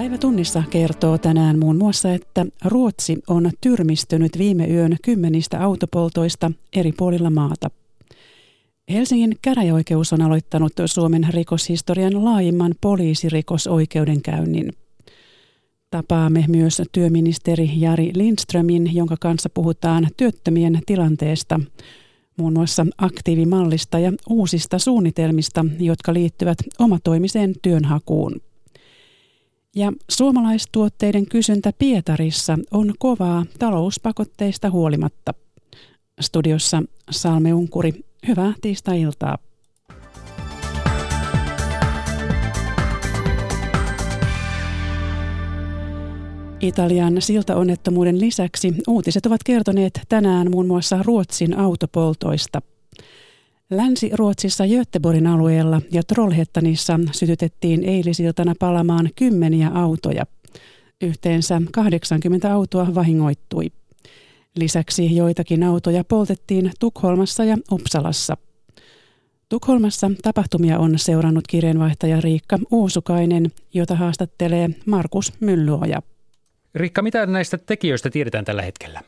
Päivä tunnissa kertoo tänään muun muassa, että Ruotsi on tyrmistynyt viime yön kymmenistä autopoltoista eri puolilla maata. Helsingin käräjäoikeus on aloittanut Suomen rikoshistorian laajimman poliisirikosoikeudenkäynnin. Tapaamme myös työministeri Jari Lindströmin, jonka kanssa puhutaan työttömien tilanteesta, muun muassa aktiivimallista ja uusista suunnitelmista, jotka liittyvät omatoimiseen työnhakuun. Ja suomalaistuotteiden kysyntä Pietarissa on kovaa talouspakotteista huolimatta. Studiossa Salme Unkuri, hyvää tiistai-iltaa. Italian siltaonnettomuuden lisäksi uutiset ovat kertoneet tänään muun muassa Ruotsin autopoltoista. Länsi-Ruotsissa Göteborgin alueella ja Trollhättanissa sytytettiin eilisiltana palamaan kymmeniä autoja. Yhteensä 80 autoa vahingoittui. Lisäksi joitakin autoja poltettiin Tukholmassa ja Uppsalassa. Tukholmassa tapahtumia on seurannut kirjeenvaihtaja Riikka Uusukainen, jota haastattelee Markus Mylluoja. Riikka, mitä näistä tekijöistä tiedetään tällä hetkellä?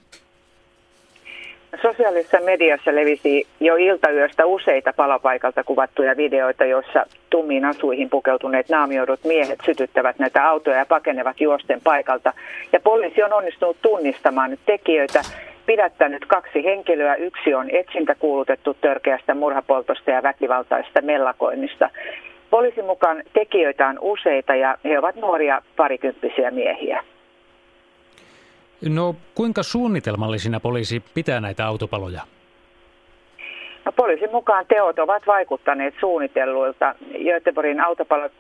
Sosiaalisessa mediassa levisi jo iltayöstä useita palapaikalta kuvattuja videoita, joissa tummiin asuihin pukeutuneet naamioidut miehet sytyttävät näitä autoja ja pakenevat juosten paikalta. Ja poliisi on onnistunut tunnistamaan nyt tekijöitä, pidättänyt kaksi henkilöä. Yksi on etsintä kuulutettu törkeästä murhapoltosta ja väkivaltaista mellakoinnista. Poliisin mukaan tekijöitä on useita ja he ovat nuoria parikymppisiä miehiä. No kuinka suunnitelmallisina poliisi pitää näitä autopaloja? No, poliisin mukaan teot ovat vaikuttaneet suunnitelluilta. Göteborgin autopalot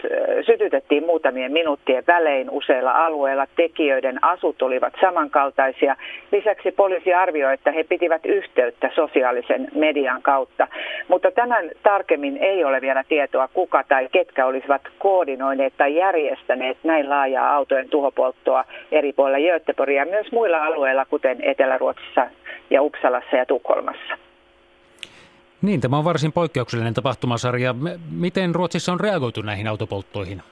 sytytettiin muutamien minuuttien välein useilla alueilla. Tekijöiden asut olivat samankaltaisia. Lisäksi poliisi arvioi, että he pitivät yhteyttä sosiaalisen median kautta. Mutta tämän tarkemmin ei ole vielä tietoa, kuka tai ketkä olisivat koordinoineet tai järjestäneet näin laajaa autojen tuhopolttoa eri puolilla Göteborgia myös muilla alueilla, kuten Etelä-Ruotsissa ja Uppsalassa ja Tukholmassa. Niin, tämä on varsin poikkeuksellinen tapahtumasarja. Miten Ruotsissa on reagoitu näihin autopolttoihin?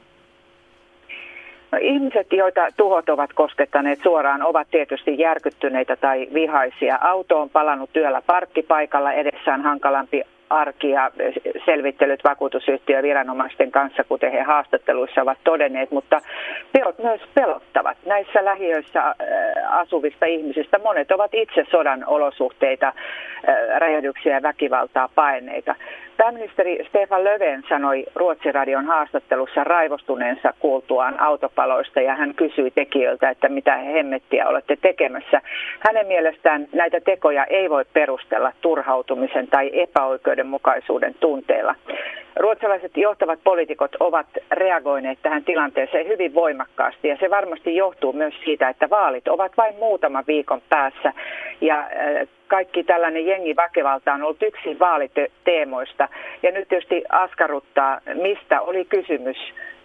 No, ihmiset, joita tuhot ovat koskettaneet suoraan, ovat tietysti järkyttyneitä tai vihaisia. Auto on palannut työllä parkkipaikalla, edessään hankalampi arki ja selvittelyt vakuutusyhtiö viranomaisten kanssa, kuten he haastatteluissa ovat todenneet, mutta teot myös pelottavat. Näissä lähiöissä äh, asuvista ihmisistä monet ovat itse sodan olosuhteita, äh, räjähdyksiä ja väkivaltaa paineita. Pääministeri Stefan Löfven sanoi Ruotsin radion haastattelussa raivostuneensa kuultuaan autopaloista ja hän kysyi tekijöiltä, että mitä hemmettiä olette tekemässä. Hänen mielestään näitä tekoja ei voi perustella turhautumisen tai epäoikeudenmukaisuuden tunteella. Ruotsalaiset johtavat poliitikot ovat reagoineet tähän tilanteeseen hyvin voimakkaasti ja se varmasti johtuu myös siitä, että vaalit ovat vain muutaman viikon päässä ja äh, kaikki tällainen jengiväkivalta on ollut yksi vaaliteemoista. Ja nyt tietysti askarruttaa, mistä oli kysymys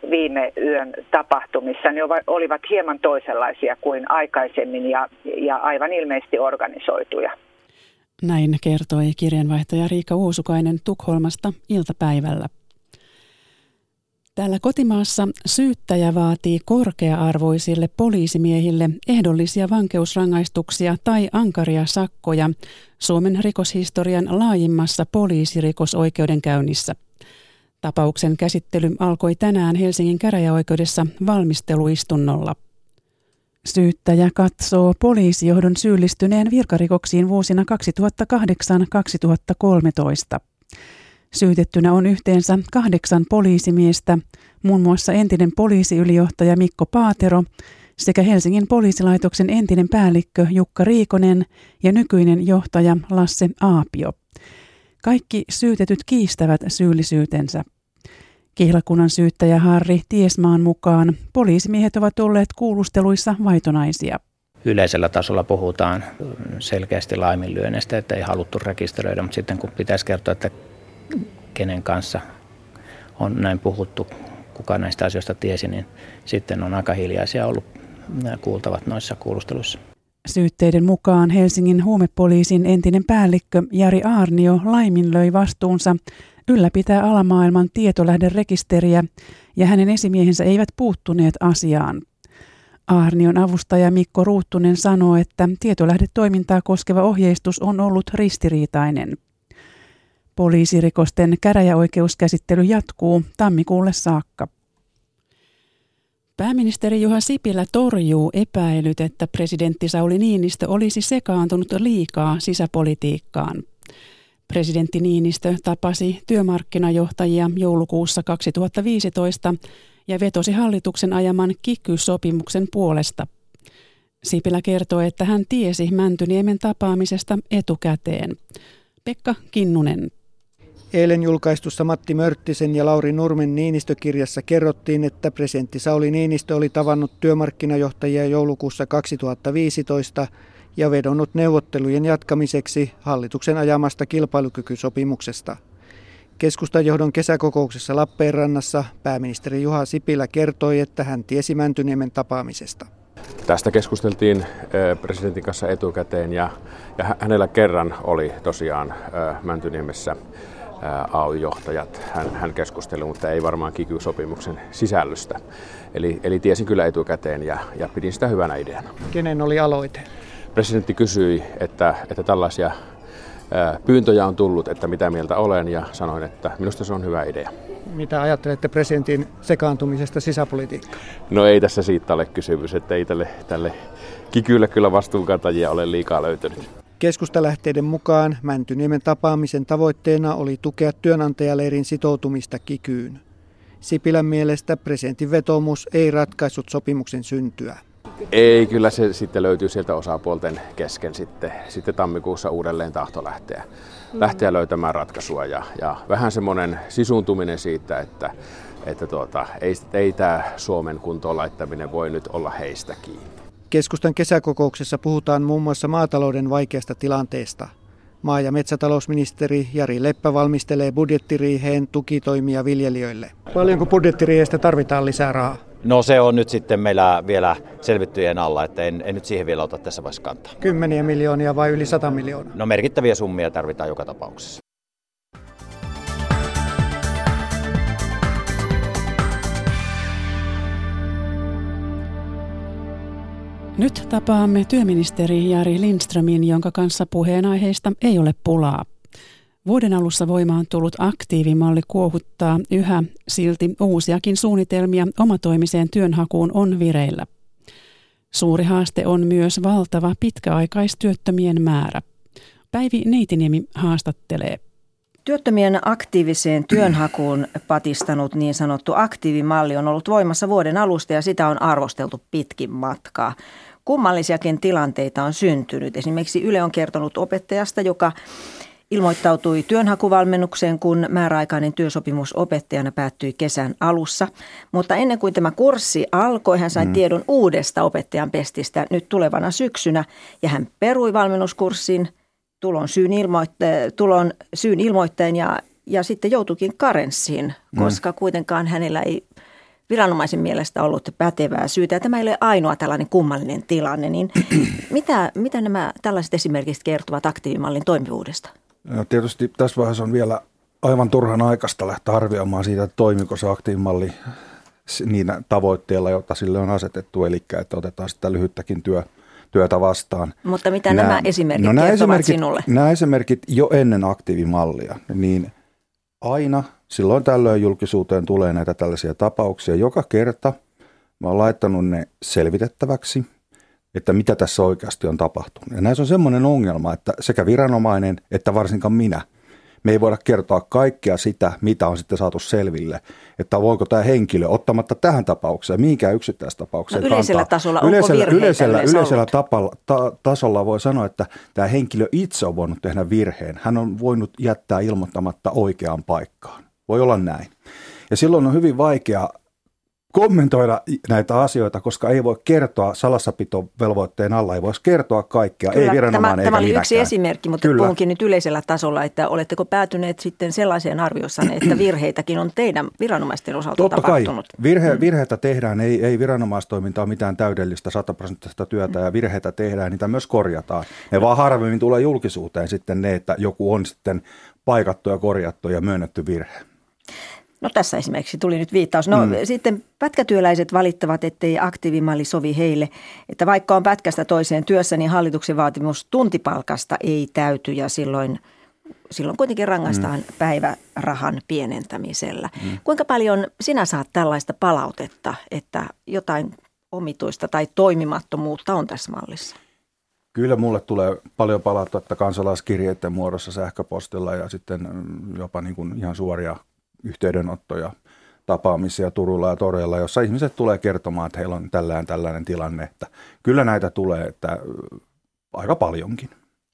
viime yön tapahtumissa. Ne olivat hieman toisenlaisia kuin aikaisemmin ja, ja aivan ilmeisesti organisoituja. Näin kertoi kirjanvaihtaja Riika Uusukainen Tukholmasta iltapäivällä. Täällä kotimaassa syyttäjä vaatii korkea-arvoisille poliisimiehille ehdollisia vankeusrangaistuksia tai ankaria sakkoja Suomen rikoshistorian laajimmassa poliisirikosoikeudenkäynnissä. Tapauksen käsittely alkoi tänään Helsingin käräjäoikeudessa valmisteluistunnolla. Syyttäjä katsoo poliisijohdon syyllistyneen virkarikoksiin vuosina 2008-2013. Syytettynä on yhteensä kahdeksan poliisimiestä, muun muassa entinen poliisiylijohtaja Mikko Paatero sekä Helsingin poliisilaitoksen entinen päällikkö Jukka Riikonen ja nykyinen johtaja Lasse Aapio. Kaikki syytetyt kiistävät syyllisyytensä. Kihlakunnan syyttäjä Harri Tiesmaan mukaan poliisimiehet ovat olleet kuulusteluissa vaitonaisia. Yleisellä tasolla puhutaan selkeästi laiminlyönneistä, että ei haluttu rekisteröidä, mutta sitten kun pitäisi kertoa, että kenen kanssa on näin puhuttu, kuka näistä asioista tiesi, niin sitten on aika hiljaisia ollut nämä kuultavat noissa kuulusteluissa. Syytteiden mukaan Helsingin huumepoliisin entinen päällikkö Jari Aarnio laiminlöi vastuunsa ylläpitää alamaailman tietolähderekisteriä ja hänen esimiehensä eivät puuttuneet asiaan. Aarnion avustaja Mikko Ruuttunen sanoo, että tietolähdetoimintaa koskeva ohjeistus on ollut ristiriitainen. Poliisirikosten käräjäoikeuskäsittely jatkuu tammikuulle saakka. Pääministeri Juha Sipilä torjuu epäilyt, että presidentti Sauli Niinistö olisi sekaantunut liikaa sisäpolitiikkaan. Presidentti Niinistö tapasi työmarkkinajohtajia joulukuussa 2015 ja vetosi hallituksen ajaman kiky-sopimuksen puolesta. Sipilä kertoi, että hän tiesi Mäntyniemen tapaamisesta etukäteen. Pekka Kinnunen. Eilen julkaistussa Matti Mörttisen ja Lauri Nurmen Niinistö-kirjassa kerrottiin, että presidentti Sauli Niinistö oli tavannut työmarkkinajohtajia joulukuussa 2015 ja vedonnut neuvottelujen jatkamiseksi hallituksen ajamasta kilpailukykysopimuksesta. Keskustajohdon kesäkokouksessa Lappeenrannassa pääministeri Juha Sipilä kertoi, että hän tiesi Mäntyniemen tapaamisesta. Tästä keskusteltiin presidentin kanssa etukäteen ja, ja hänellä kerran oli tosiaan Mäntyniemessä AY-johtajat. Hän, hän keskusteli, mutta ei varmaan kiky-sopimuksen sisällöstä. Eli, eli tiesin kyllä etukäteen ja, ja pidin sitä hyvänä ideana. Kenen oli aloite? Presidentti kysyi, että, että tällaisia pyyntöjä on tullut, että mitä mieltä olen ja sanoin, että minusta se on hyvä idea. Mitä ajattelette presidentin sekaantumisesta sisäpolitiikkaan? No ei tässä siitä ole kysymys, että ei tälle, tälle kikylle kyllä vastuunkantajia ole liikaa löytynyt. Keskustalähteiden mukaan Mäntyniemen tapaamisen tavoitteena oli tukea työnantajaleirin sitoutumista kikyyn. Sipilän mielestä presidentin vetomus ei ratkaissut sopimuksen syntyä. Ei, kyllä se sitten löytyy sieltä osapuolten kesken sitten, sitten tammikuussa uudelleen tahto lähteä, mm. lähteä löytämään ratkaisua. Ja, ja vähän semmoinen sisuntuminen siitä, että, että tuota, ei, ei tämä Suomen kuntoon laittaminen voi nyt olla heistä kiinni. Keskustan kesäkokouksessa puhutaan muun muassa maatalouden vaikeasta tilanteesta. Maa- ja metsätalousministeri Jari Leppä valmistelee budjettiriiheen tukitoimia viljelijöille. Paljonko budjettiriihestä tarvitaan lisää rahaa? No se on nyt sitten meillä vielä selvittyjen alla, että en, en nyt siihen vielä ota tässä vaiheessa kantaa. Kymmeniä miljoonia vai yli sata miljoonaa? No merkittäviä summia tarvitaan joka tapauksessa. Nyt tapaamme työministeri Jari Lindströmin, jonka kanssa puheenaiheista ei ole pulaa. Vuoden alussa voimaan tullut aktiivimalli kuohuttaa yhä, silti uusiakin suunnitelmia omatoimiseen työnhakuun on vireillä. Suuri haaste on myös valtava pitkäaikaistyöttömien määrä. Päivi Neitiniemi haastattelee. Työttömien aktiiviseen työnhakuun patistanut niin sanottu aktiivimalli on ollut voimassa vuoden alusta ja sitä on arvosteltu pitkin matkaa. Kummallisiakin tilanteita on syntynyt. Esimerkiksi Yle on kertonut opettajasta, joka ilmoittautui työnhakuvalmennukseen, kun määräaikainen työsopimus opettajana päättyi kesän alussa. Mutta ennen kuin tämä kurssi alkoi, hän sai mm. tiedon uudesta opettajan pestistä nyt tulevana syksynä ja hän perui valmennuskurssin tulon syyn, ilmoitte- tulon syyn ilmoitteen ja, ja sitten joutuikin karenssiin, mm. koska mm. kuitenkaan hänellä ei viranomaisen mielestä ollut pätevää syytä. Ja tämä ei ole ainoa tällainen kummallinen tilanne. Niin mitä, mitä nämä tällaiset esimerkiksi kertovat aktiivimallin toimivuudesta? No, tietysti tässä vaiheessa on vielä aivan turhan aikaista lähteä arvioimaan siitä, että toimiko se aktiivimalli niin tavoitteilla, joita sille on asetettu, eli että otetaan sitä lyhyttäkin työ, työtä vastaan. Mutta mitä nämä, nämä esimerkit no, nämä esimerkit, sinulle? Nämä esimerkit jo ennen aktiivimallia, niin aina silloin tällöin julkisuuteen tulee näitä tällaisia tapauksia. Joka kerta mä oon laittanut ne selvitettäväksi – että mitä tässä oikeasti on tapahtunut. Ja näissä on semmoinen ongelma, että sekä viranomainen että varsinkaan minä, me ei voida kertoa kaikkea sitä, mitä on sitten saatu selville, että voiko tämä henkilö ottamatta tähän tapaukseen, mihinkään yksittäistapaukseen no yleisellä kantaa. tasolla yleisellä, onko yleisellä, yleisellä tapalla, ta, tasolla voi sanoa, että tämä henkilö itse on voinut tehdä virheen. Hän on voinut jättää ilmoittamatta oikeaan paikkaan. Voi olla näin. Ja silloin on hyvin vaikea kommentoida näitä asioita, koska ei voi kertoa salassapitovelvoitteen alla, ei voisi kertoa kaikkea, Kyllä, ei viranomainen tämä, eikä tämä oli minäkään. yksi esimerkki, mutta Kyllä. puhunkin nyt yleisellä tasolla, että oletteko päätyneet sitten sellaiseen arviossanne, että virheitäkin on teidän viranomaisten osalta Totta kai. tapahtunut? Virhe, virheitä tehdään, ei, ei viranomaistoiminta ole mitään täydellistä sataprosenttista työtä ja virheitä tehdään, niitä myös korjataan. Ne vaan harvemmin tulee julkisuuteen sitten ne, että joku on sitten paikattu ja korjattu ja myönnetty virhe. No tässä esimerkiksi tuli nyt viittaus. No mm. sitten pätkätyöläiset valittavat, ettei aktiivimalli sovi heille, että vaikka on pätkästä toiseen työssä, niin hallituksen vaatimus tuntipalkasta ei täyty ja silloin, silloin kuitenkin rangaistaan mm. päivärahan pienentämisellä. Mm. Kuinka paljon sinä saat tällaista palautetta, että jotain omituista tai toimimattomuutta on tässä mallissa? Kyllä mulle tulee paljon palautetta kansalaiskirjeiden muodossa sähköpostilla ja sitten jopa niin kuin ihan suoria yhteydenottoja, tapaamisia Turulla ja Toreilla, jossa ihmiset tulee kertomaan, että heillä on tällainen tällainen tilanne. Että kyllä näitä tulee, että aika paljonkin.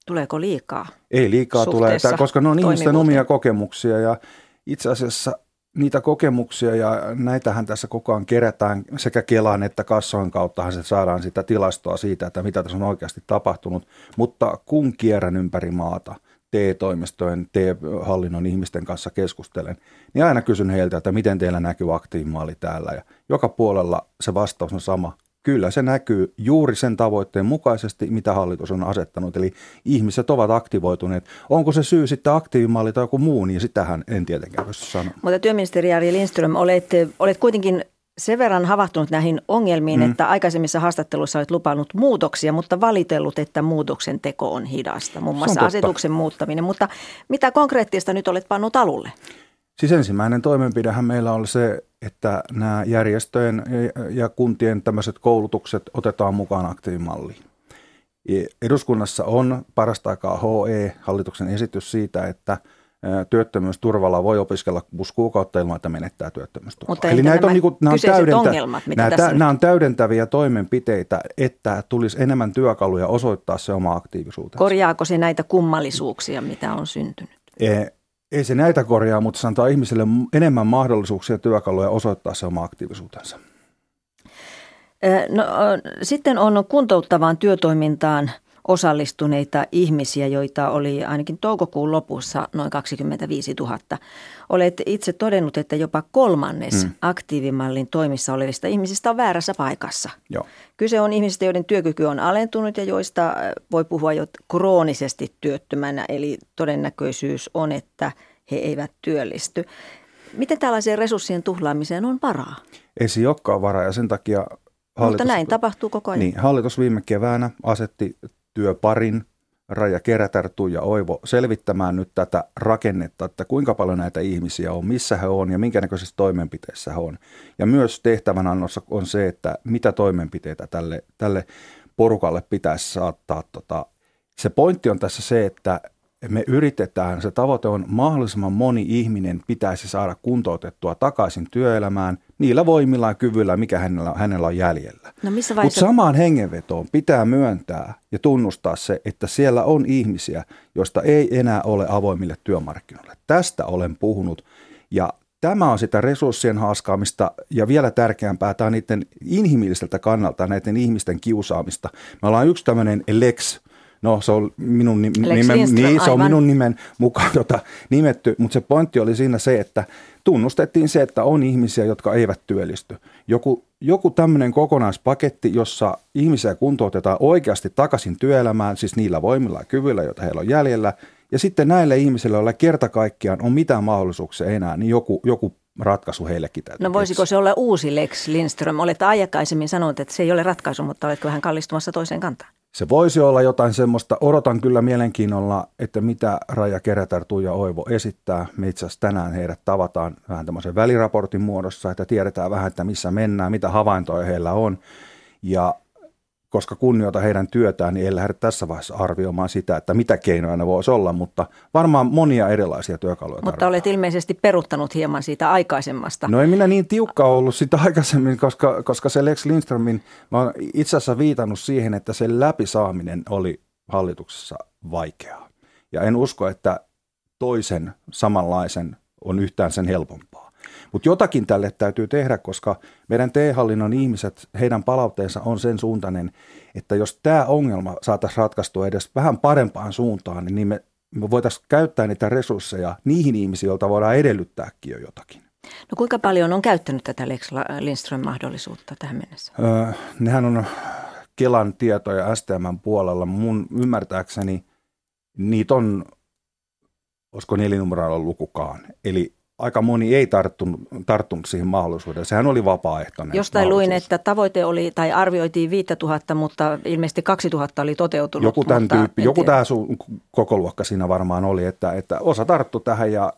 Tuleeko liikaa? Ei liikaa tule, että, koska ne on ihmisten omia kokemuksia ja itse asiassa niitä kokemuksia ja näitähän tässä koko ajan kerätään sekä Kelan että kassojen kauttahan se saadaan sitä tilastoa siitä, että mitä tässä on oikeasti tapahtunut, mutta kun kierrän ympäri maata – TE-toimistojen, TE-hallinnon ihmisten kanssa keskustelen, niin aina kysyn heiltä, että miten teillä näkyy aktiivimaali täällä. Ja joka puolella se vastaus on sama. Kyllä se näkyy juuri sen tavoitteen mukaisesti, mitä hallitus on asettanut. Eli ihmiset ovat aktivoituneet. Onko se syy sitten aktiivimalli tai joku muu, niin sitähän en tietenkään pysty sanoa. Mutta työministeri Jari Lindström, olet, olet kuitenkin sen verran havahtunut näihin ongelmiin, mm. että aikaisemmissa haastatteluissa olet lupannut muutoksia, mutta valitellut, että muutoksen teko on hidasta, muun muassa asetuksen muuttaminen. Mutta mitä konkreettista nyt olet pannut alulle? Siis ensimmäinen toimenpidehän meillä on se, että nämä järjestöjen ja kuntien tämmöiset koulutukset otetaan mukaan aktiivimalliin. Eduskunnassa on parasta aikaa HE, hallituksen esitys siitä, että – työttömyysturvalla voi opiskella kuusi kuukautta ilman, että menettää työttömyysturvaa. Mutta Eli näitä on, niin kuin, nämä, on täydentä, ongelmat, mitä nämä, tässä nämä on täydentäviä toimenpiteitä, että tulisi enemmän työkaluja osoittaa se oma aktiivisuutensa. Korjaako se näitä kummallisuuksia, mitä on syntynyt? Ei, ei se näitä korjaa, mutta se antaa ihmisille enemmän mahdollisuuksia työkaluja osoittaa se oma aktiivisuutensa. No, sitten on kuntouttavaan työtoimintaan – osallistuneita ihmisiä, joita oli ainakin toukokuun lopussa noin 25 000. Olet itse todennut, että jopa kolmannes mm. aktiivimallin toimissa olevista ihmisistä on väärässä paikassa. Joo. Kyse on ihmisistä, joiden työkyky on alentunut ja joista voi puhua jo kroonisesti työttömänä, eli todennäköisyys on, että he eivät työllisty. Miten tällaiseen resurssien tuhlaamiseen on varaa? Ei se olekaan varaa ja sen takia Hallitus, Mutta näin tapahtuu koko ajan. Niin, hallitus viime keväänä asetti työparin Raja Kerätär, Tuija Oivo selvittämään nyt tätä rakennetta, että kuinka paljon näitä ihmisiä on, missä he on ja minkä näköisissä toimenpiteissä he on. Ja myös tehtävänannossa on se, että mitä toimenpiteitä tälle, tälle porukalle pitäisi saattaa. Tota. Se pointti on tässä se, että me yritetään, se tavoite on mahdollisimman moni ihminen pitäisi saada kuntoutettua takaisin työelämään niillä voimilla ja kyvyillä, mikä hänellä, hänellä on jäljellä. No Mutta samaan hengenvetoon pitää myöntää ja tunnustaa se, että siellä on ihmisiä, joista ei enää ole avoimille työmarkkinoille. Tästä olen puhunut ja Tämä on sitä resurssien haaskaamista ja vielä tärkeämpää, tämä on niiden inhimilliseltä kannalta näiden ihmisten kiusaamista. Me ollaan yksi tämmöinen Lex No se on minun, nimen, niin, se on minun nimen mukaan tota, nimetty, mutta se pointti oli siinä se, että tunnustettiin se, että on ihmisiä, jotka eivät työllisty. Joku, joku tämmöinen kokonaispaketti, jossa ihmisiä kuntoutetaan oikeasti takaisin työelämään, siis niillä voimilla ja kyvyillä, joita heillä on jäljellä, ja sitten näille ihmisille, joilla kerta kaikkiaan on mitään mahdollisuuksia enää, niin joku, joku ratkaisu heillekin täytyy No voisiko se olla uusi Lex Lindström? Olet aikaisemmin sanonut, että se ei ole ratkaisu, mutta oletko vähän kallistumassa toiseen kantaan? Se voisi olla jotain semmoista. Odotan kyllä mielenkiinnolla, että mitä Raja Kerätär, Tuija Oivo esittää. Me itse asiassa tänään heidät tavataan vähän tämmöisen väliraportin muodossa, että tiedetään vähän, että missä mennään, mitä havaintoja heillä on. Ja koska kunnioita heidän työtään, niin ei lähde tässä vaiheessa arvioimaan sitä, että mitä keinoja ne voisi olla, mutta varmaan monia erilaisia työkaluja Mutta tarvitaan. olet ilmeisesti peruttanut hieman siitä aikaisemmasta. No ei minä niin tiukka ollut sitä aikaisemmin, koska, koska se Lex Lindströmin, mä olen itse asiassa viitannut siihen, että se läpisaaminen oli hallituksessa vaikeaa. Ja en usko, että toisen samanlaisen on yhtään sen helpompaa. Mutta jotakin tälle täytyy tehdä, koska meidän T-hallinnon ihmiset, heidän palautteensa on sen suuntainen, että jos tämä ongelma saataisiin ratkaistua edes vähän parempaan suuntaan, niin me, me voitaisiin käyttää niitä resursseja niihin ihmisiin, joilta voidaan edellyttääkin jo jotakin. No kuinka paljon on käyttänyt tätä Lex Lindström mahdollisuutta tähän mennessä? Öö, nehän on Kelan tietoja STMn puolella. Mun ymmärtääkseni niitä on, olisiko nelinumeroilla lukukaan. Eli aika moni ei tarttunut, tarttunut siihen mahdollisuuteen. Sehän oli vapaaehtoinen. Jostain luin, että tavoite oli, tai arvioitiin 5000, mutta ilmeisesti 2000 oli toteutunut. Joku tämän tyyppi, joku tämä koko luokka siinä varmaan oli, että, että osa tarttu tähän ja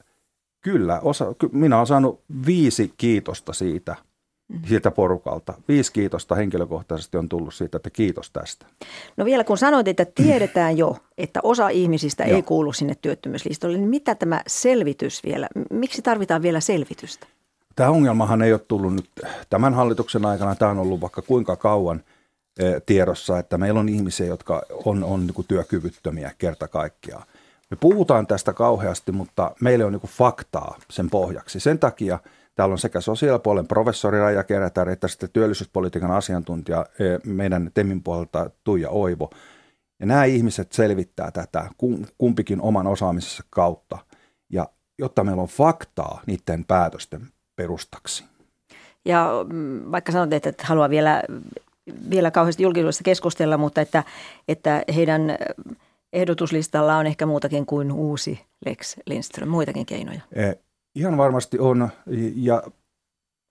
kyllä, osa, minä olen saanut viisi kiitosta siitä – siltä porukalta. Viisi kiitosta henkilökohtaisesti on tullut siitä, että kiitos tästä. No vielä kun sanoit, että tiedetään jo, että osa ihmisistä ei kuulu sinne työttömyyslistolle, niin mitä tämä selvitys vielä, miksi tarvitaan vielä selvitystä? Tämä ongelmahan ei ole tullut nyt tämän hallituksen aikana, tämä on ollut vaikka kuinka kauan eh, tiedossa, että meillä on ihmisiä, jotka on, on niin työkyvyttömiä kerta kaikkiaan. Me puhutaan tästä kauheasti, mutta meillä on niin faktaa sen pohjaksi. Sen takia – Täällä on sekä sosiaalipuolen professori Raija Kerätär että sitten työllisyyspolitiikan asiantuntija e, meidän TEMin puolelta Tuija Oivo. Ja nämä ihmiset selvittää tätä kumpikin oman osaamisensa kautta, ja jotta meillä on faktaa niiden päätösten perustaksi. Ja mm, vaikka sanot, että haluaa vielä, vielä kauheasti julkisuudessa keskustella, mutta että, että heidän ehdotuslistalla on ehkä muutakin kuin uusi Lex Lindström, muitakin keinoja. E, Ihan varmasti on, ja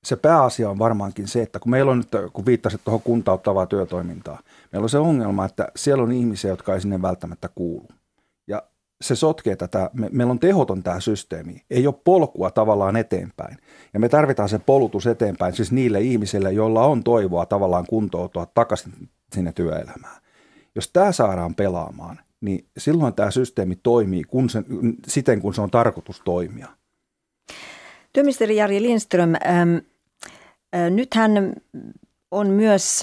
se pääasia on varmaankin se, että kun meillä on nyt, kun viittasit tuohon kuntauttavaa työtoimintaa, meillä on se ongelma, että siellä on ihmisiä, jotka ei sinne välttämättä kuulu. Ja se sotkee tätä, me, meillä on tehoton tämä systeemi, ei ole polkua tavallaan eteenpäin. Ja me tarvitaan se polutus eteenpäin, siis niille ihmisille, joilla on toivoa tavallaan kuntoutua takaisin sinne työelämään. Jos tämä saadaan pelaamaan, niin silloin tämä systeemi toimii kun se, siten, kun se on tarkoitus toimia – Työministeri Jari Lindström, ähm, äh, nythän on myös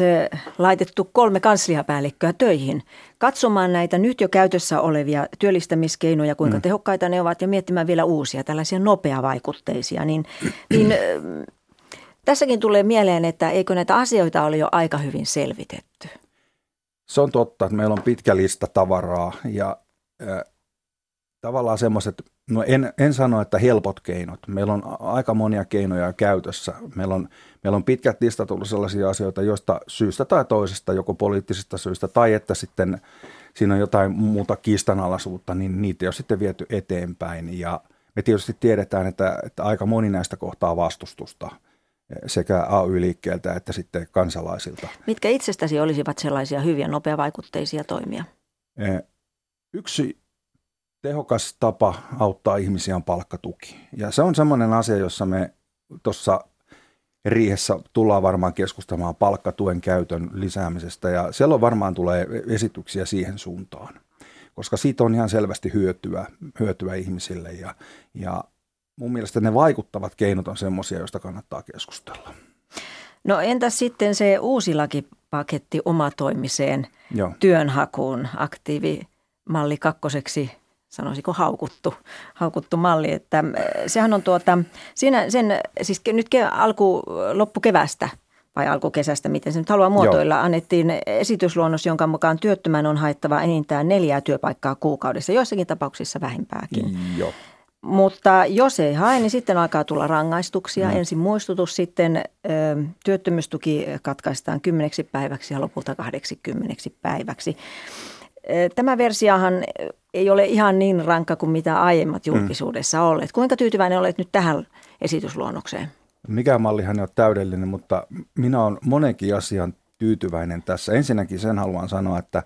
laitettu kolme kansliapäällikköä töihin katsomaan näitä nyt jo käytössä olevia työllistämiskeinoja, kuinka mm. tehokkaita ne ovat ja miettimään vielä uusia, tällaisia nopeavaikutteisia. Niin, niin tässäkin tulee mieleen, että eikö näitä asioita ole jo aika hyvin selvitetty? Se on totta, että meillä on pitkä lista tavaraa ja äh, tavallaan semmoiset No en, en sano, että helpot keinot. Meillä on aika monia keinoja käytössä. Meillä on, meillä on pitkät listat tullut sellaisia asioita, joista syystä tai toisesta, joko poliittisista syistä tai että sitten siinä on jotain muuta kiistanalaisuutta, niin niitä on sitten viety eteenpäin. Ja me tietysti tiedetään, että, että aika moni näistä kohtaa vastustusta sekä AY-liikkeeltä että sitten kansalaisilta. Mitkä itsestäsi olisivat sellaisia hyviä nopeavaikutteisia toimia? Yksi tehokas tapa auttaa ihmisiä on palkkatuki. Ja se on semmoinen asia, jossa me tuossa riihessä tullaan varmaan keskustelemaan palkkatuen käytön lisäämisestä ja siellä varmaan tulee esityksiä siihen suuntaan, koska siitä on ihan selvästi hyötyä, hyötyä ihmisille ja, ja mun mielestä ne vaikuttavat keinot on semmoisia, joista kannattaa keskustella. No entäs sitten se uusi lakipaketti omatoimiseen Joo. työnhakuun aktiivimalli kakkoseksi sanoisiko haukuttu, haukuttu malli, että äh, sehän on tuota, siinä sen, siis nyt alku, loppukevästä vai alkukesästä, miten se nyt haluaa muotoilla, Joo. annettiin esitysluonnos, jonka mukaan työttömän on haettava enintään neljää työpaikkaa kuukaudessa, joissakin tapauksissa vähimpääkin. Joo. Mutta jos ei hae, niin sitten alkaa tulla rangaistuksia. Mm. Ensin muistutus, sitten ö, työttömyystuki katkaistaan kymmeneksi päiväksi ja lopulta 80 päiväksi. Tämä versiohan ei ole ihan niin rankka kuin mitä aiemmat mm. julkisuudessa mm. olleet. Kuinka tyytyväinen olet nyt tähän esitysluonnokseen? Mikä mallihan ei ole täydellinen, mutta minä olen monenkin asian tyytyväinen tässä. Ensinnäkin sen haluan sanoa, että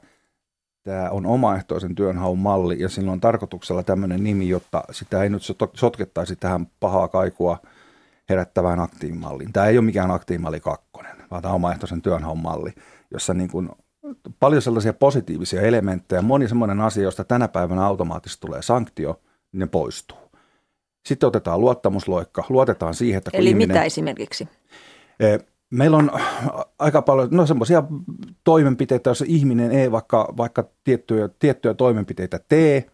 tämä on omaehtoisen työnhaun malli ja sillä on tarkoituksella tämmöinen nimi, jotta sitä ei nyt sotkettaisi tähän pahaa kaikua herättävään aktiivimalliin. Tämä ei ole mikään aktiivimalli kakkonen, vaan tämä on omaehtoisen työnhaun malli, jossa niin kuin paljon sellaisia positiivisia elementtejä. Moni semmoinen asia, josta tänä päivänä automaattisesti tulee sanktio, niin ne poistuu. Sitten otetaan luottamusloikka, luotetaan siihen, että kun Eli ihminen, mitä esimerkiksi? Meillä on aika paljon no semmoisia toimenpiteitä, jos ihminen ei vaikka, vaikka tiettyjä, tiettyjä toimenpiteitä tee,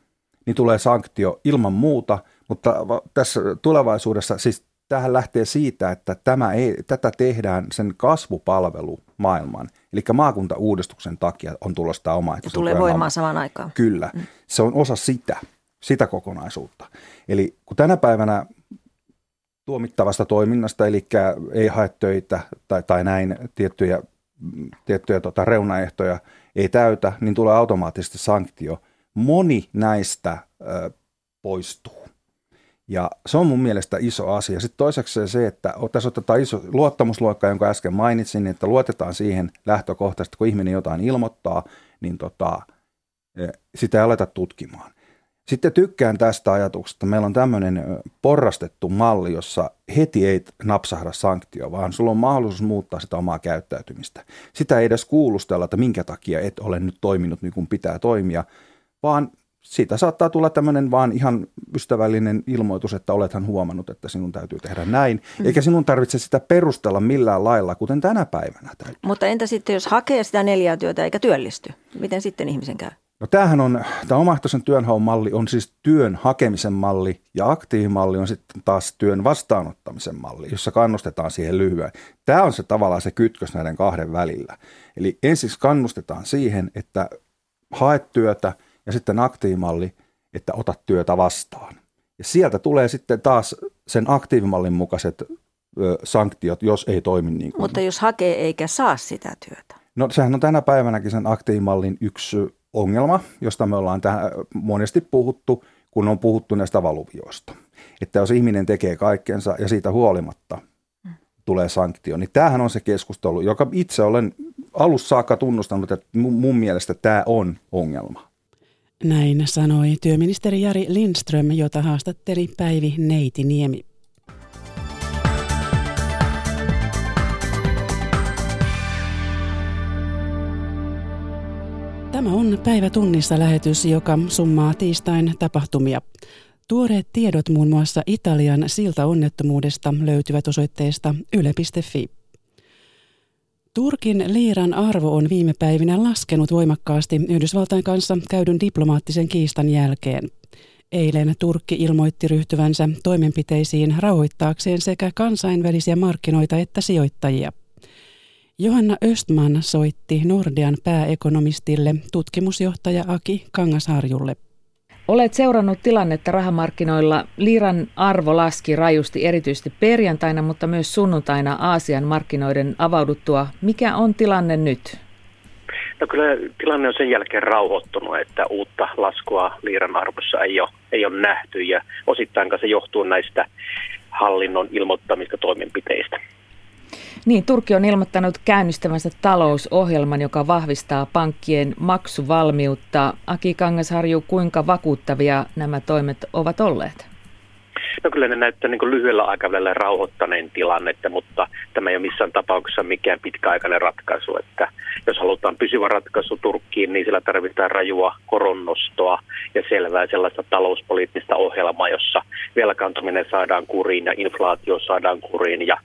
niin tulee sanktio ilman muuta, mutta tässä tulevaisuudessa siis tähän lähtee siitä, että tämä ei, tätä tehdään sen kasvupalvelu maailman. Eli maakuntauudistuksen takia on tulossa tämä omaehtoisen tulee voimaan samaan aikaan. Kyllä, mm. se on osa sitä, sitä kokonaisuutta. Eli kun tänä päivänä tuomittavasta toiminnasta, eli ei hae töitä tai, tai näin tiettyjä, tiettyjä tota, reunaehtoja ei täytä, niin tulee automaattisesti sanktio. Moni näistä ö, poistuu. Ja se on mun mielestä iso asia. Sitten toiseksi se, että tässä otetaan iso luottamusluokka, jonka äsken mainitsin, niin että luotetaan siihen lähtökohtaisesti, kun ihminen jotain ilmoittaa, niin tota, sitä ei aleta tutkimaan. Sitten tykkään tästä ajatuksesta. Meillä on tämmöinen porrastettu malli, jossa heti ei napsahda sanktio, vaan sulla on mahdollisuus muuttaa sitä omaa käyttäytymistä. Sitä ei edes kuulustella, että minkä takia et ole nyt toiminut niin kuin pitää toimia, vaan siitä saattaa tulla tämmöinen vaan ihan ystävällinen ilmoitus, että olethan huomannut, että sinun täytyy tehdä näin. Mm. Eikä sinun tarvitse sitä perustella millään lailla, kuten tänä päivänä täytyy. Mutta entä sitten, jos hakee sitä neljää työtä eikä työllisty? Miten sitten ihmisen käy? No tämähän on, tämä omaehtoisen työnhaun malli on siis työn hakemisen malli ja aktiivimalli on sitten taas työn vastaanottamisen malli, jossa kannustetaan siihen lyhyen. Tämä on se tavallaan se kytkös näiden kahden välillä. Eli ensiksi kannustetaan siihen, että haet työtä – ja sitten aktiivimalli, että ota työtä vastaan. Ja sieltä tulee sitten taas sen aktiivimallin mukaiset ö, sanktiot, jos ei toimi niin kuin. Mutta jos hakee eikä saa sitä työtä? No sehän on tänä päivänäkin sen aktiivimallin yksi ongelma, josta me ollaan tähän monesti puhuttu, kun on puhuttu näistä valuvioista. Että jos ihminen tekee kaikkensa ja siitä huolimatta mm. tulee sanktio, niin tämähän on se keskustelu, joka itse olen alussa saakka tunnustanut, että mun mielestä tämä on ongelma. Näin sanoi työministeri Jari Lindström, jota haastatteli Päivi Neitiniemi. Tämä on päivä tunnissa lähetys, joka summaa tiistain tapahtumia. Tuoreet tiedot muun muassa Italian siltaonnettomuudesta löytyvät osoitteesta yle.fi. Turkin liiran arvo on viime päivinä laskenut voimakkaasti Yhdysvaltain kanssa käydyn diplomaattisen kiistan jälkeen. Eilen Turkki ilmoitti ryhtyvänsä toimenpiteisiin rauhoittaakseen sekä kansainvälisiä markkinoita että sijoittajia. Johanna Östman soitti Nordean pääekonomistille tutkimusjohtaja Aki Kangasharjulle. Olet seurannut tilannetta rahamarkkinoilla. Liiran arvo laski rajusti erityisesti perjantaina, mutta myös sunnuntaina Aasian markkinoiden avauduttua. Mikä on tilanne nyt? No kyllä tilanne on sen jälkeen rauhoittunut, että uutta laskua liiran arvossa ei ole, ei ole nähty ja osittain se johtuu näistä hallinnon ilmoittamista toimenpiteistä. Niin, Turkki on ilmoittanut käynnistävänsä talousohjelman, joka vahvistaa pankkien maksuvalmiutta. Aki Kangasharju, kuinka vakuuttavia nämä toimet ovat olleet? No kyllä ne näyttää niin lyhyellä aikavälillä rauhoittaneen tilannetta, mutta tämä ei ole missään tapauksessa mikään pitkäaikainen ratkaisu. Että jos halutaan pysyvä ratkaisu Turkkiin, niin sillä tarvitaan rajua koronnostoa ja selvää sellaista talouspoliittista ohjelmaa, jossa velkaantuminen saadaan kuriin ja inflaatio saadaan kuriin ja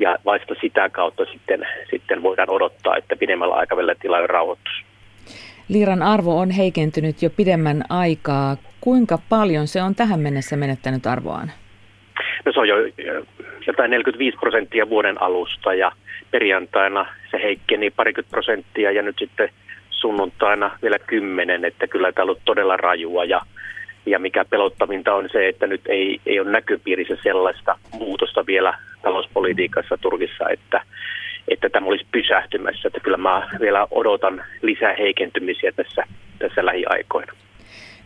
ja vasta sitä kautta sitten, sitten voidaan odottaa, että pidemmällä aikavälillä tilanne rauhoittuisi. Liiran arvo on heikentynyt jo pidemmän aikaa. Kuinka paljon se on tähän mennessä menettänyt arvoaan? No se on jo jotain 45 prosenttia vuoden alusta ja perjantaina se heikkeni parikymmentä prosenttia ja nyt sitten sunnuntaina vielä kymmenen, että kyllä tämä on ollut todella rajua ja ja mikä pelottavinta on se, että nyt ei, ei ole näköpiirissä sellaista muutosta vielä talouspolitiikassa Turkissa, että, että tämä olisi pysähtymässä. Että kyllä mä vielä odotan lisää heikentymisiä tässä, tässä lähiaikoina.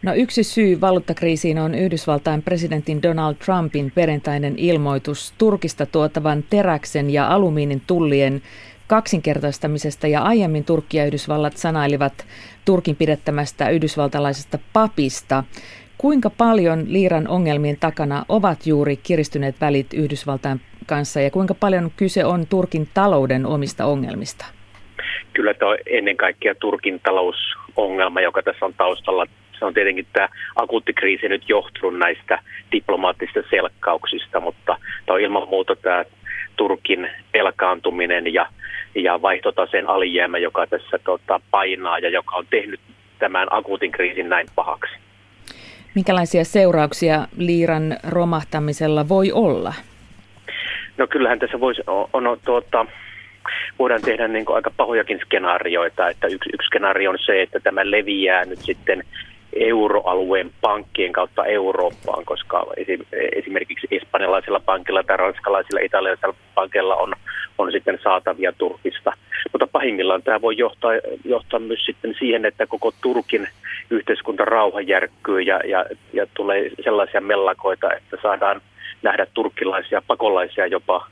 No yksi syy valuuttakriisiin on Yhdysvaltain presidentin Donald Trumpin perjantainen ilmoitus Turkista tuotavan teräksen ja alumiinin tullien kaksinkertaistamisesta ja aiemmin Turkki ja Yhdysvallat sanailivat Turkin pidettämästä yhdysvaltalaisesta papista. Kuinka paljon Liiran ongelmien takana ovat juuri kiristyneet välit Yhdysvaltain kanssa ja kuinka paljon kyse on Turkin talouden omista ongelmista? Kyllä tämä on ennen kaikkea Turkin talousongelma, joka tässä on taustalla. Se on tietenkin tämä akuutti kriisi nyt johtunut näistä diplomaattisista selkkauksista, mutta tämä on ilman muuta tämä Turkin velkaantuminen ja, ja vaihtotaseen alijäämä, joka tässä tota, painaa ja joka on tehnyt tämän akuutin kriisin näin pahaksi. Minkälaisia seurauksia liiran romahtamisella voi olla? No kyllähän tässä voisi, on, on tuota, voidaan tehdä niin aika pahojakin skenaarioita, että yksi, yksi skenaario on se, että tämä leviää nyt sitten euroalueen pankkien kautta Eurooppaan, koska esimerkiksi espanjalaisilla pankilla tai ranskalaisilla italialaisilla pankilla on, on sitten saatavia Turkista. Mutta pahimmillaan tämä voi johtaa, johtaa myös sitten siihen, että koko Turkin yhteiskunta rauha järkkyy ja, ja, ja tulee sellaisia mellakoita, että saadaan nähdä turkkilaisia pakolaisia jopa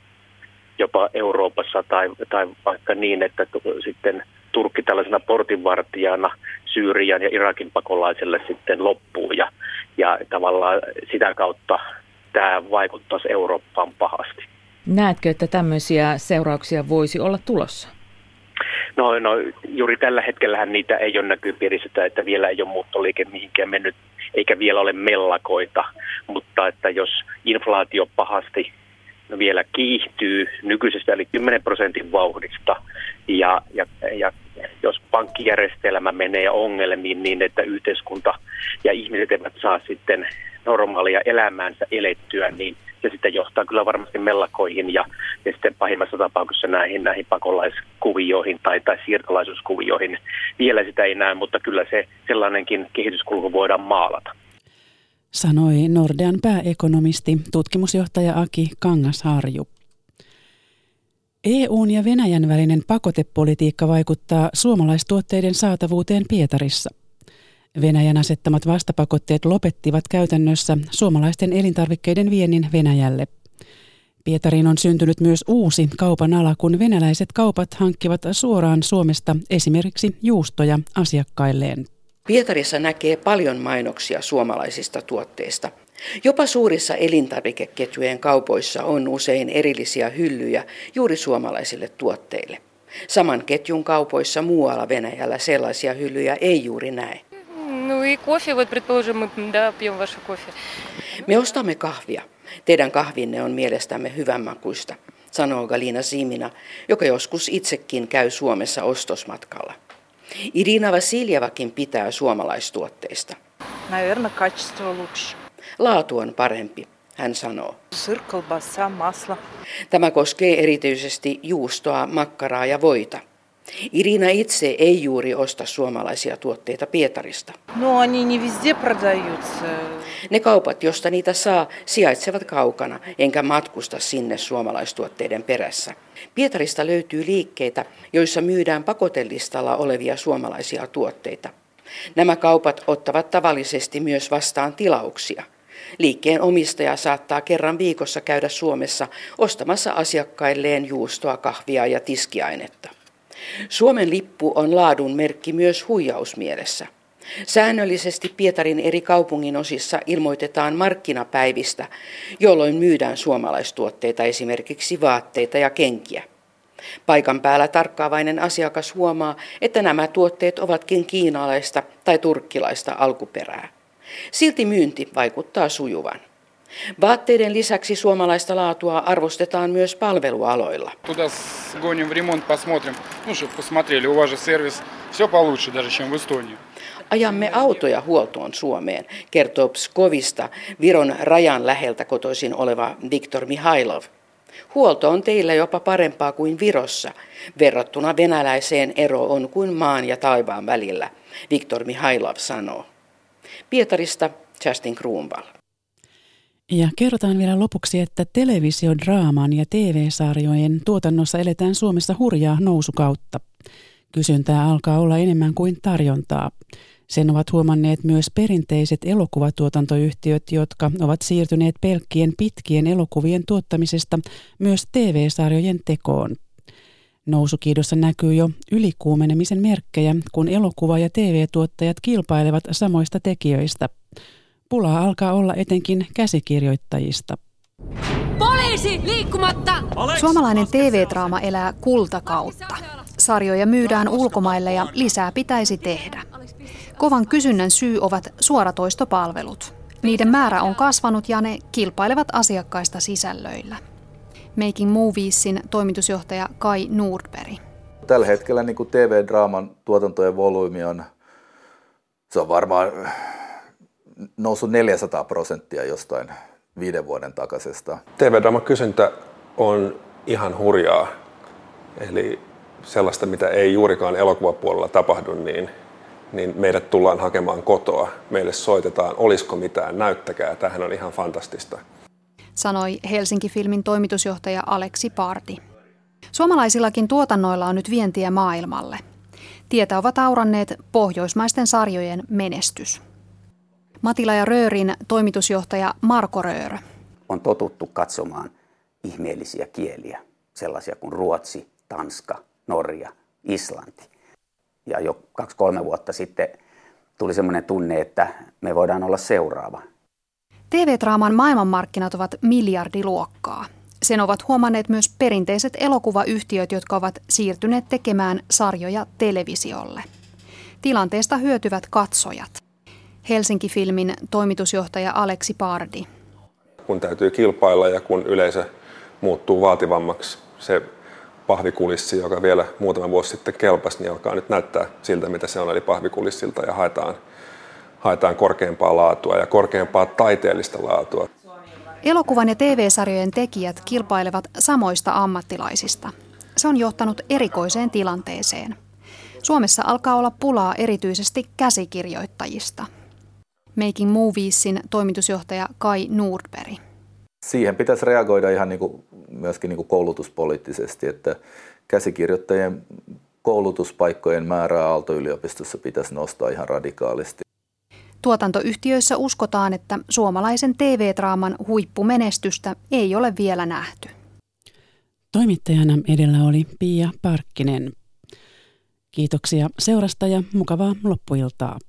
jopa Euroopassa tai, tai vaikka niin, että sitten Turkki tällaisena portinvartijana Syyrian ja Irakin pakolaiselle sitten loppuu ja, ja tavallaan sitä kautta tämä vaikuttaisi Eurooppaan pahasti. Näetkö, että tämmöisiä seurauksia voisi olla tulossa? No, no juuri tällä hetkellähän niitä ei ole näkyvissä, että vielä ei ole muuttoliike mihinkään mennyt, eikä vielä ole mellakoita, mutta että jos inflaatio pahasti vielä kiihtyy nykyisestä eli 10 prosentin vauhdista ja, ja, ja jos pankkijärjestelmä menee ongelmiin niin, että yhteiskunta ja ihmiset eivät saa sitten normaalia elämäänsä elettyä, niin se sitten johtaa kyllä varmasti mellakoihin ja, ja sitten pahimmassa tapauksessa näihin, näihin pakolaiskuvioihin tai, tai siirtolaisuuskuvioihin. Vielä sitä ei näe, mutta kyllä se sellainenkin kehityskulku voidaan maalata sanoi Nordean pääekonomisti, tutkimusjohtaja Aki Kangasharju. EUn ja Venäjän välinen pakotepolitiikka vaikuttaa suomalaistuotteiden saatavuuteen Pietarissa. Venäjän asettamat vastapakotteet lopettivat käytännössä suomalaisten elintarvikkeiden viennin Venäjälle. Pietariin on syntynyt myös uusi kaupan ala, kun venäläiset kaupat hankkivat suoraan Suomesta esimerkiksi juustoja asiakkailleen. Pietarissa näkee paljon mainoksia suomalaisista tuotteista. Jopa suurissa elintarvikeketjujen kaupoissa on usein erillisiä hyllyjä juuri suomalaisille tuotteille. Saman ketjun kaupoissa muualla Venäjällä sellaisia hyllyjä ei juuri näe. Me ostamme kahvia. Teidän kahvinne on mielestämme hyvänmakuista, sanoo Galina Simina, joka joskus itsekin käy Suomessa ostosmatkalla. Irina Vasiljevakin pitää suomalaistuotteista. Laatu on parempi, hän sanoo. Tämä koskee erityisesti juustoa, makkaraa ja voita. Irina itse ei juuri osta suomalaisia tuotteita Pietarista. No, ne kaupat, josta niitä saa, sijaitsevat kaukana, enkä matkusta sinne suomalaistuotteiden perässä. Pietarista löytyy liikkeitä, joissa myydään pakotellistalla olevia suomalaisia tuotteita. Nämä kaupat ottavat tavallisesti myös vastaan tilauksia. Liikkeen omistaja saattaa kerran viikossa käydä Suomessa ostamassa asiakkailleen juustoa, kahvia ja tiskiainetta. Suomen lippu on laadun merkki myös huijausmielessä. Säännöllisesti Pietarin eri kaupungin osissa ilmoitetaan markkinapäivistä, jolloin myydään suomalaistuotteita, esimerkiksi vaatteita ja kenkiä. Paikan päällä tarkkaavainen asiakas huomaa, että nämä tuotteet ovatkin kiinalaista tai turkkilaista alkuperää. Silti myynti vaikuttaa sujuvan. Vaatteiden lisäksi suomalaista laatua arvostetaan myös palvelualoilla. Ajamme autoja huoltoon Suomeen, kertoo Pskovista Viron rajan läheltä kotoisin oleva Viktor Mihailov. Huolto on teillä jopa parempaa kuin Virossa. Verrattuna venäläiseen ero on kuin maan ja taivaan välillä, Viktor Mihailov sanoo. Pietarista Justin Kruunval. Ja kerrotaan vielä lopuksi, että televisiodraaman ja TV-sarjojen tuotannossa eletään Suomessa hurjaa nousukautta. Kysyntää alkaa olla enemmän kuin tarjontaa. Sen ovat huomanneet myös perinteiset elokuvatuotantoyhtiöt, jotka ovat siirtyneet pelkkien pitkien elokuvien tuottamisesta myös TV-sarjojen tekoon. Nousukiidossa näkyy jo ylikuumenemisen merkkejä, kun elokuva- ja TV-tuottajat kilpailevat samoista tekijöistä – Pulaa alkaa olla etenkin käsikirjoittajista. Poliisi liikkumatta! Suomalainen TV-draama elää kultakautta. Sarjoja myydään ulkomaille ja lisää pitäisi tehdä. Kovan kysynnän syy ovat suoratoistopalvelut. Niiden määrä on kasvanut ja ne kilpailevat asiakkaista sisällöillä. Making Moviesin toimitusjohtaja Kai Nordberg. Tällä hetkellä niin TV-draaman tuotantojen volyymi on, se on varmaan noussut 400 prosenttia jostain viiden vuoden takaisesta. TV-draaman kysyntä on ihan hurjaa. Eli sellaista, mitä ei juurikaan elokuvapuolella tapahdu, niin, niin meidät tullaan hakemaan kotoa. Meille soitetaan, olisiko mitään, näyttäkää, tähän on ihan fantastista. Sanoi Helsinki-filmin toimitusjohtaja Aleksi Parti. Suomalaisillakin tuotannoilla on nyt vientiä maailmalle. Tietä ovat auranneet pohjoismaisten sarjojen menestys. Matila ja Röörin toimitusjohtaja Marko Röör. On totuttu katsomaan ihmeellisiä kieliä, sellaisia kuin ruotsi, tanska, Norja, Islanti. Ja jo kaksi-kolme vuotta sitten tuli semmoinen tunne, että me voidaan olla seuraava. TV-draaman maailmanmarkkinat ovat miljardiluokkaa. Sen ovat huomanneet myös perinteiset elokuvayhtiöt, jotka ovat siirtyneet tekemään sarjoja televisiolle. Tilanteesta hyötyvät katsojat. Helsinki-filmin toimitusjohtaja Aleksi Pardi. Kun täytyy kilpailla ja kun yleisö muuttuu vaativammaksi, se pahvikulissi, joka vielä muutama vuosi sitten kelpasi, niin alkaa nyt näyttää siltä, mitä se on, eli pahvikulissilta ja haetaan, haetaan korkeampaa laatua ja korkeampaa taiteellista laatua. Elokuvan ja TV-sarjojen tekijät kilpailevat samoista ammattilaisista. Se on johtanut erikoiseen tilanteeseen. Suomessa alkaa olla pulaa erityisesti käsikirjoittajista. Making Moviesin toimitusjohtaja Kai Nordberg. Siihen pitäisi reagoida ihan niin kuin, myöskin niin kuin koulutuspoliittisesti, että käsikirjoittajien koulutuspaikkojen määrää Aalto-yliopistossa pitäisi nostaa ihan radikaalisti. Tuotantoyhtiöissä uskotaan, että suomalaisen TV-draaman huippumenestystä ei ole vielä nähty. Toimittajana edellä oli Pia Parkkinen. Kiitoksia seurasta ja mukavaa loppuiltaa.